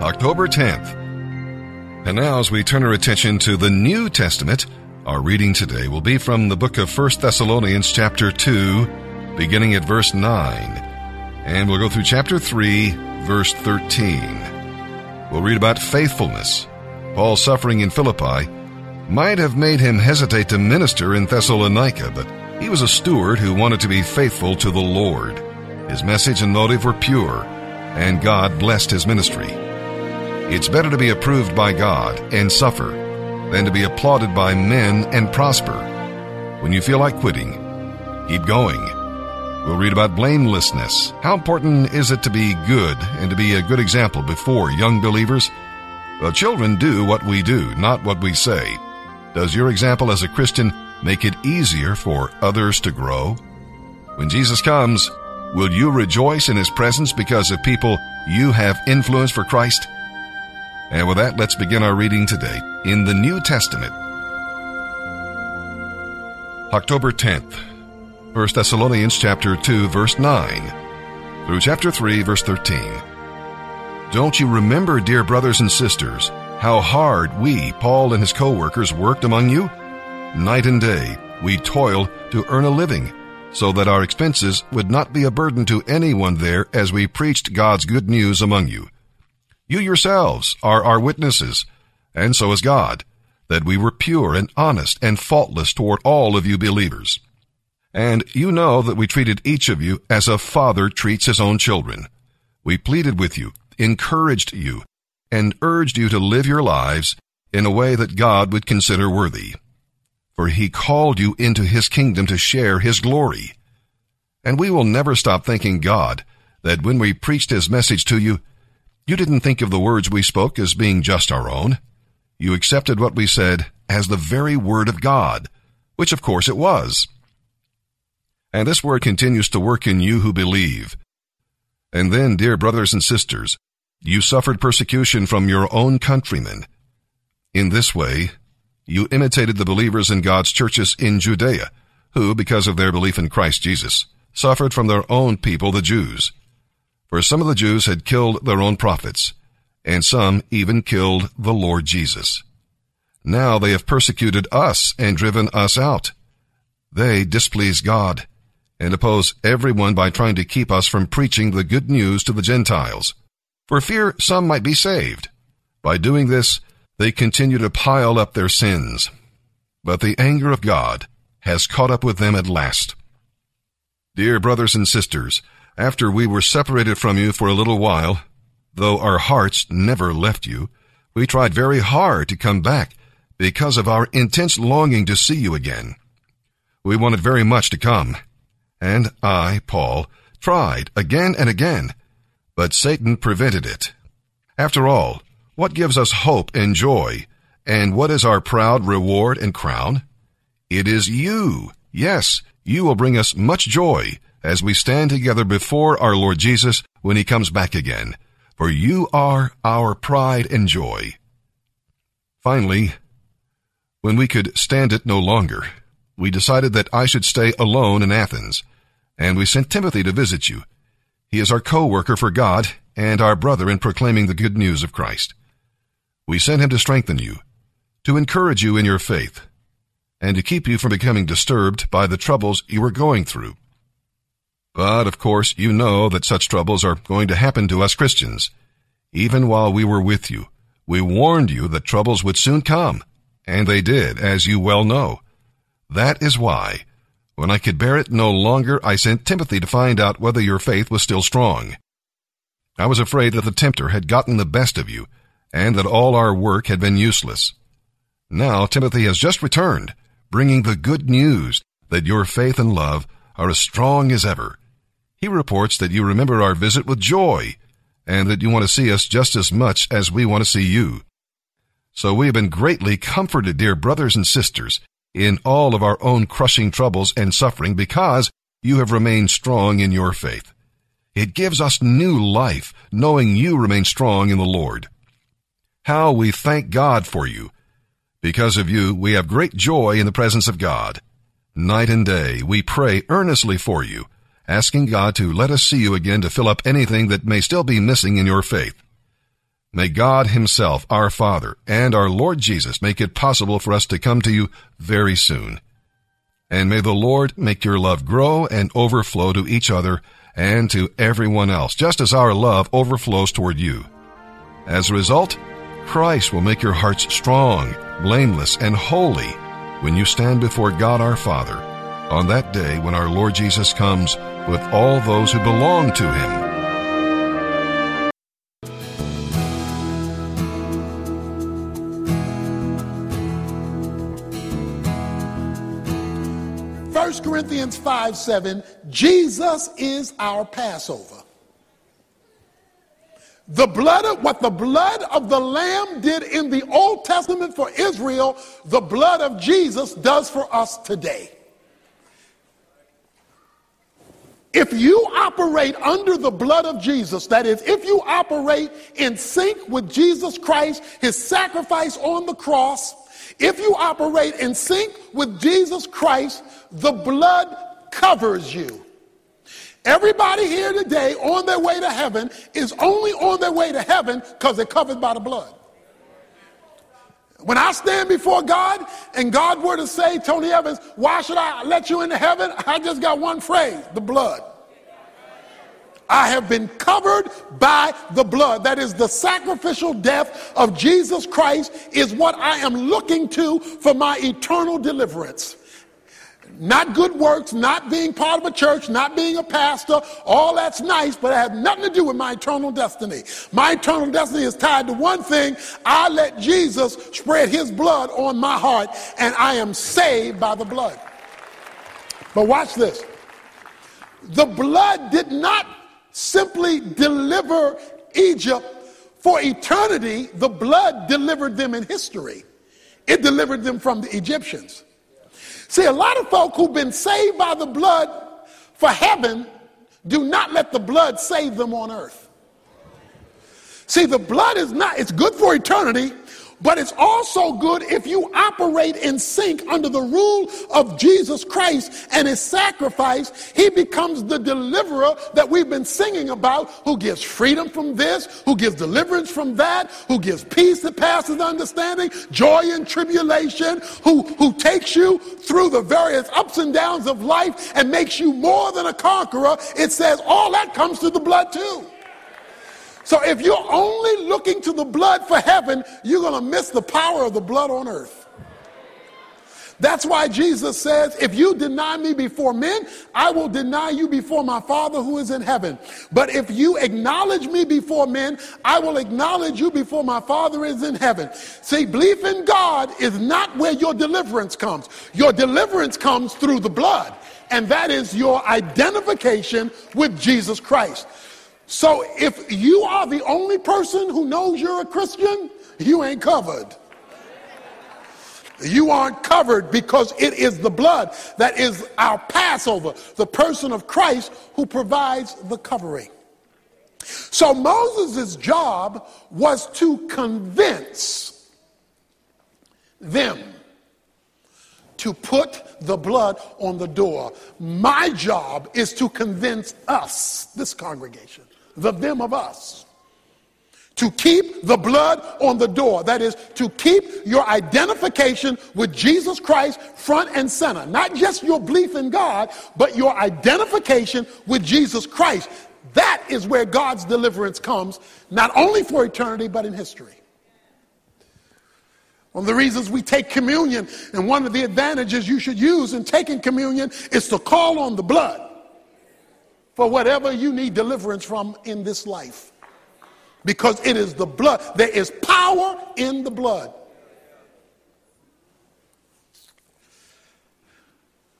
October 10th. And now, as we turn our attention to the New Testament, our reading today will be from the book of 1 Thessalonians, chapter 2, beginning at verse 9. And we'll go through chapter 3, verse 13. We'll read about faithfulness. Paul's suffering in Philippi might have made him hesitate to minister in Thessalonica, but he was a steward who wanted to be faithful to the Lord. His message and motive were pure, and God blessed his ministry. It's better to be approved by God and suffer than to be applauded by men and prosper. When you feel like quitting, keep going. We'll read about blamelessness. How important is it to be good and to be a good example before young believers? Well, children do what we do, not what we say. Does your example as a Christian make it easier for others to grow? When Jesus comes, will you rejoice in his presence because of people you have influenced for Christ? And with that, let's begin our reading today in the New Testament. October 10th, 1 Thessalonians chapter 2 verse 9 through chapter 3 verse 13. Don't you remember, dear brothers and sisters, how hard we, Paul and his co-workers, worked among you? Night and day, we toiled to earn a living, so that our expenses would not be a burden to anyone there as we preached God's good news among you. You yourselves are our witnesses, and so is God, that we were pure and honest and faultless toward all of you believers. And you know that we treated each of you as a father treats his own children. We pleaded with you, encouraged you, and urged you to live your lives in a way that God would consider worthy. For he called you into his kingdom to share his glory. And we will never stop thanking God that when we preached his message to you, you didn't think of the words we spoke as being just our own. You accepted what we said as the very word of God, which of course it was. And this word continues to work in you who believe. And then, dear brothers and sisters, you suffered persecution from your own countrymen. In this way, you imitated the believers in God's churches in Judea, who, because of their belief in Christ Jesus, suffered from their own people, the Jews. For some of the Jews had killed their own prophets, and some even killed the Lord Jesus. Now they have persecuted us and driven us out. They displease God and oppose everyone by trying to keep us from preaching the good news to the Gentiles, for fear some might be saved. By doing this, they continue to pile up their sins. But the anger of God has caught up with them at last. Dear brothers and sisters, after we were separated from you for a little while, though our hearts never left you, we tried very hard to come back because of our intense longing to see you again. We wanted very much to come, and I, Paul, tried again and again, but Satan prevented it. After all, what gives us hope and joy, and what is our proud reward and crown? It is you. Yes, you will bring us much joy as we stand together before our Lord Jesus when he comes back again, for you are our pride and joy. Finally, when we could stand it no longer, we decided that I should stay alone in Athens, and we sent Timothy to visit you. He is our co-worker for God and our brother in proclaiming the good news of Christ. We sent him to strengthen you, to encourage you in your faith, and to keep you from becoming disturbed by the troubles you were going through. But of course, you know that such troubles are going to happen to us Christians. Even while we were with you, we warned you that troubles would soon come, and they did, as you well know. That is why, when I could bear it no longer, I sent Timothy to find out whether your faith was still strong. I was afraid that the tempter had gotten the best of you, and that all our work had been useless. Now Timothy has just returned, bringing the good news that your faith and love are as strong as ever he reports that you remember our visit with joy and that you want to see us just as much as we want to see you. So we have been greatly comforted, dear brothers and sisters, in all of our own crushing troubles and suffering because you have remained strong in your faith. It gives us new life knowing you remain strong in the Lord. How we thank God for you. Because of you, we have great joy in the presence of God. Night and day, we pray earnestly for you asking God to let us see you again to fill up anything that may still be missing in your faith. May God Himself, our Father, and our Lord Jesus make it possible for us to come to you very soon. And may the Lord make your love grow and overflow to each other and to everyone else, just as our love overflows toward you. As a result, Christ will make your hearts strong, blameless, and holy when you stand before God our Father on that day when our Lord Jesus comes with all those who belong to Him. 1 Corinthians 5 7, Jesus is our Passover. The blood of what the blood of the Lamb did in the Old Testament for Israel, the blood of Jesus does for us today. If you operate under the blood of Jesus, that is, if you operate in sync with Jesus Christ, his sacrifice on the cross, if you operate in sync with Jesus Christ, the blood covers you. Everybody here today on their way to heaven is only on their way to heaven because they're covered by the blood. When I stand before God and God were to say, Tony Evans, why should I let you into heaven? I just got one phrase the blood. I have been covered by the blood. That is the sacrificial death of Jesus Christ, is what I am looking to for my eternal deliverance. Not good works, not being part of a church, not being a pastor, all that's nice, but it has nothing to do with my eternal destiny. My eternal destiny is tied to one thing I let Jesus spread his blood on my heart, and I am saved by the blood. But watch this the blood did not simply deliver Egypt for eternity, the blood delivered them in history. It delivered them from the Egyptians. See, a lot of folk who've been saved by the blood for heaven do not let the blood save them on earth. See, the blood is not, it's good for eternity, but it's also good if you operate in sync under the rule of Jesus Christ and his sacrifice. He becomes the deliverer that we've been singing about, who gives freedom from this, who gives deliverance from that, who gives peace that passes understanding, joy in tribulation, who, who takes you through the various ups and downs of life and makes you more than a conqueror. It says all that comes through the blood too. So if you're only looking to the blood for heaven, you're going to miss the power of the blood on earth. That's why Jesus says, if you deny me before men, I will deny you before my Father who is in heaven. But if you acknowledge me before men, I will acknowledge you before my Father is in heaven. See, belief in God is not where your deliverance comes. Your deliverance comes through the blood. And that is your identification with Jesus Christ. So if you are the only person who knows you're a Christian, you ain't covered. You aren't covered because it is the blood that is our Passover, the person of Christ who provides the covering. So Moses' job was to convince them to put the blood on the door. My job is to convince us, this congregation, the them of us. To keep the blood on the door. That is, to keep your identification with Jesus Christ front and center. Not just your belief in God, but your identification with Jesus Christ. That is where God's deliverance comes, not only for eternity, but in history. One of the reasons we take communion, and one of the advantages you should use in taking communion, is to call on the blood for whatever you need deliverance from in this life. Because it is the blood. There is power in the blood.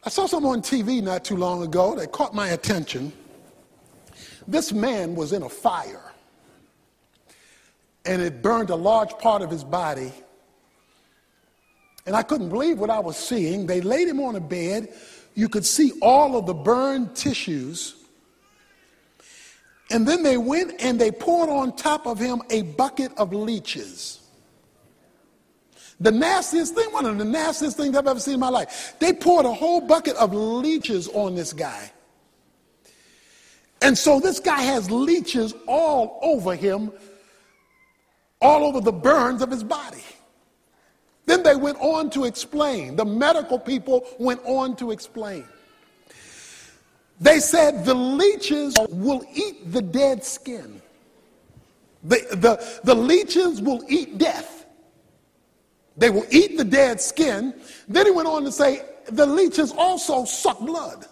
I saw something on TV not too long ago that caught my attention. This man was in a fire, and it burned a large part of his body. And I couldn't believe what I was seeing. They laid him on a bed. You could see all of the burned tissues. And then they went and they poured on top of him a bucket of leeches. The nastiest thing, one of the nastiest things I've ever seen in my life. They poured a whole bucket of leeches on this guy. And so this guy has leeches all over him. all over the burns of his body. Then they went on to explain, the medical people went on to explain. They said the leeches will eat the dead skin. The, the, the leeches will eat death. They will eat the dead skin. Then he went on to say the leeches also suck blood.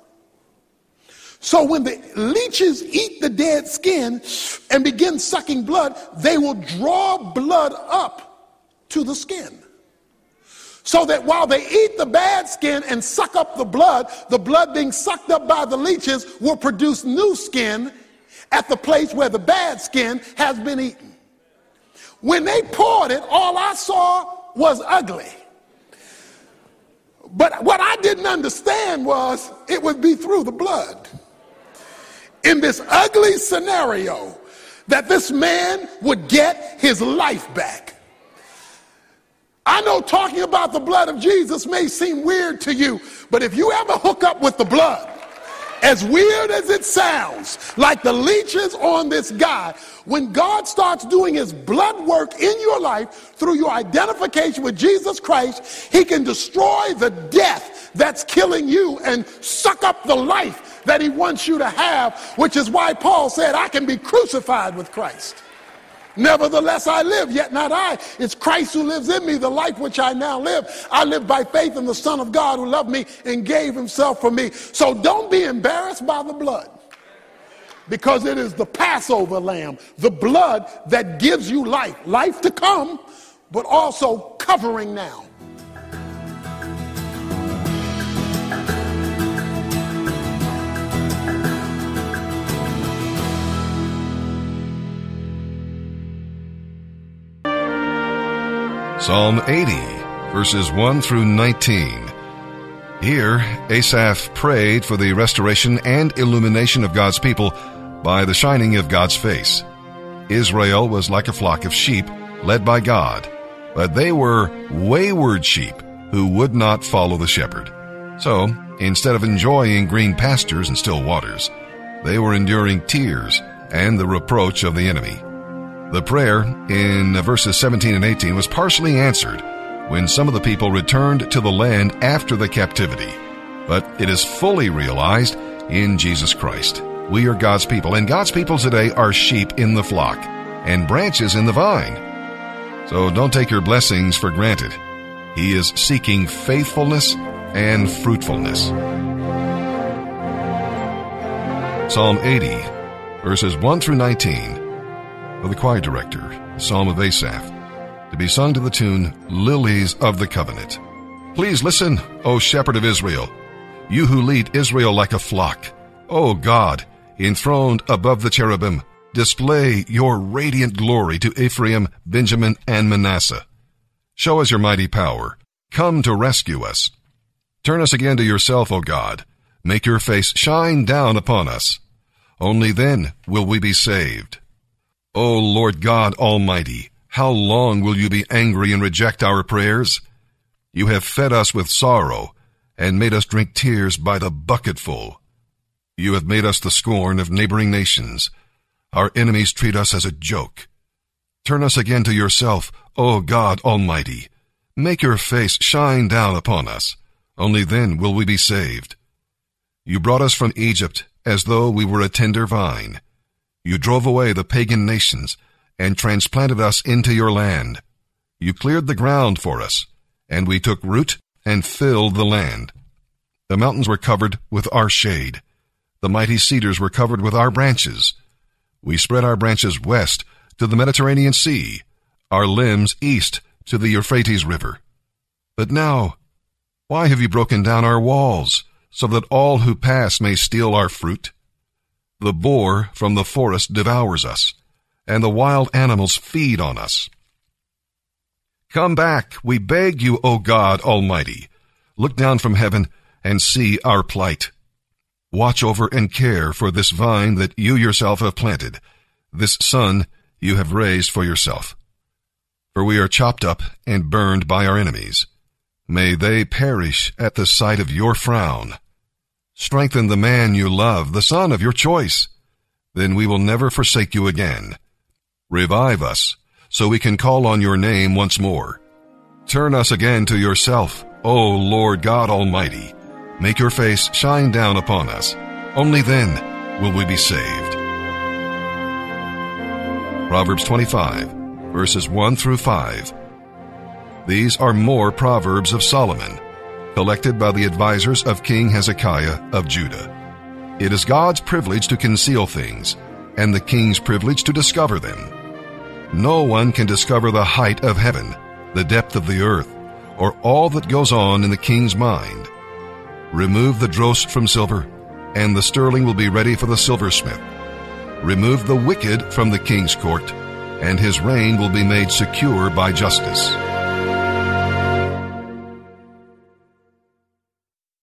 So when the leeches eat the dead skin and begin sucking blood, they will draw blood up to the skin. So that while they eat the bad skin and suck up the blood, the blood being sucked up by the leeches will produce new skin at the place where the bad skin has been eaten. When they poured it, all I saw was ugly. But what I didn't understand was it would be through the blood. In this ugly scenario, that this man would get his life back. I know talking about the blood of Jesus may seem weird to you, but if you ever hook up with the blood, as weird as it sounds, like the leeches on this guy, when God starts doing his blood work in your life through your identification with Jesus Christ, he can destroy the death that's killing you and suck up the life that he wants you to have, which is why Paul said, I can be crucified with Christ. Nevertheless, I live, yet not I. It's Christ who lives in me, the life which I now live. I live by faith in the Son of God who loved me and gave himself for me. So don't be embarrassed by the blood because it is the Passover lamb, the blood that gives you life, life to come, but also covering now. Psalm 80, verses 1 through 19. Here, Asaph prayed for the restoration and illumination of God's people by the shining of God's face. Israel was like a flock of sheep led by God, but they were wayward sheep who would not follow the shepherd. So, instead of enjoying green pastures and still waters, they were enduring tears and the reproach of the enemy. The prayer in verses 17 and 18 was partially answered when some of the people returned to the land after the captivity, but it is fully realized in Jesus Christ. We are God's people, and God's people today are sheep in the flock and branches in the vine. So don't take your blessings for granted. He is seeking faithfulness and fruitfulness. Psalm 80, verses 1 through 19 of the choir director, Psalm of Asaph, to be sung to the tune Lilies of the Covenant. Please listen, O shepherd of Israel, you who lead Israel like a flock. O God, enthroned above the cherubim, display your radiant glory to Ephraim, Benjamin, and Manasseh. Show us your mighty power. Come to rescue us. Turn us again to yourself, O God. Make your face shine down upon us. Only then will we be saved. O Lord God Almighty, how long will you be angry and reject our prayers? You have fed us with sorrow and made us drink tears by the bucketful. You have made us the scorn of neighboring nations. Our enemies treat us as a joke. Turn us again to yourself, O God Almighty. Make your face shine down upon us. Only then will we be saved. You brought us from Egypt as though we were a tender vine. You drove away the pagan nations and transplanted us into your land. You cleared the ground for us, and we took root and filled the land. The mountains were covered with our shade. The mighty cedars were covered with our branches. We spread our branches west to the Mediterranean Sea, our limbs east to the Euphrates River. But now, why have you broken down our walls, so that all who pass may steal our fruit? The boar from the forest devours us, and the wild animals feed on us. Come back, we beg you, O God Almighty. Look down from heaven and see our plight. Watch over and care for this vine that you yourself have planted, this son you have raised for yourself. For we are chopped up and burned by our enemies. May they perish at the sight of your frown. Strengthen the man you love, the son of your choice. Then we will never forsake you again. Revive us, so we can call on your name once more. Turn us again to yourself, O Lord God Almighty. Make your face shine down upon us. Only then will we be saved. Proverbs 25, verses 1 through 5. These are more Proverbs of Solomon, collected by the advisers of King Hezekiah of Judah. It is God's privilege to conceal things, and the king's privilege to discover them. No one can discover the height of heaven, the depth of the earth, or all that goes on in the king's mind. Remove the dross from silver, and the sterling will be ready for the silversmith. Remove the wicked from the king's court, and his reign will be made secure by justice.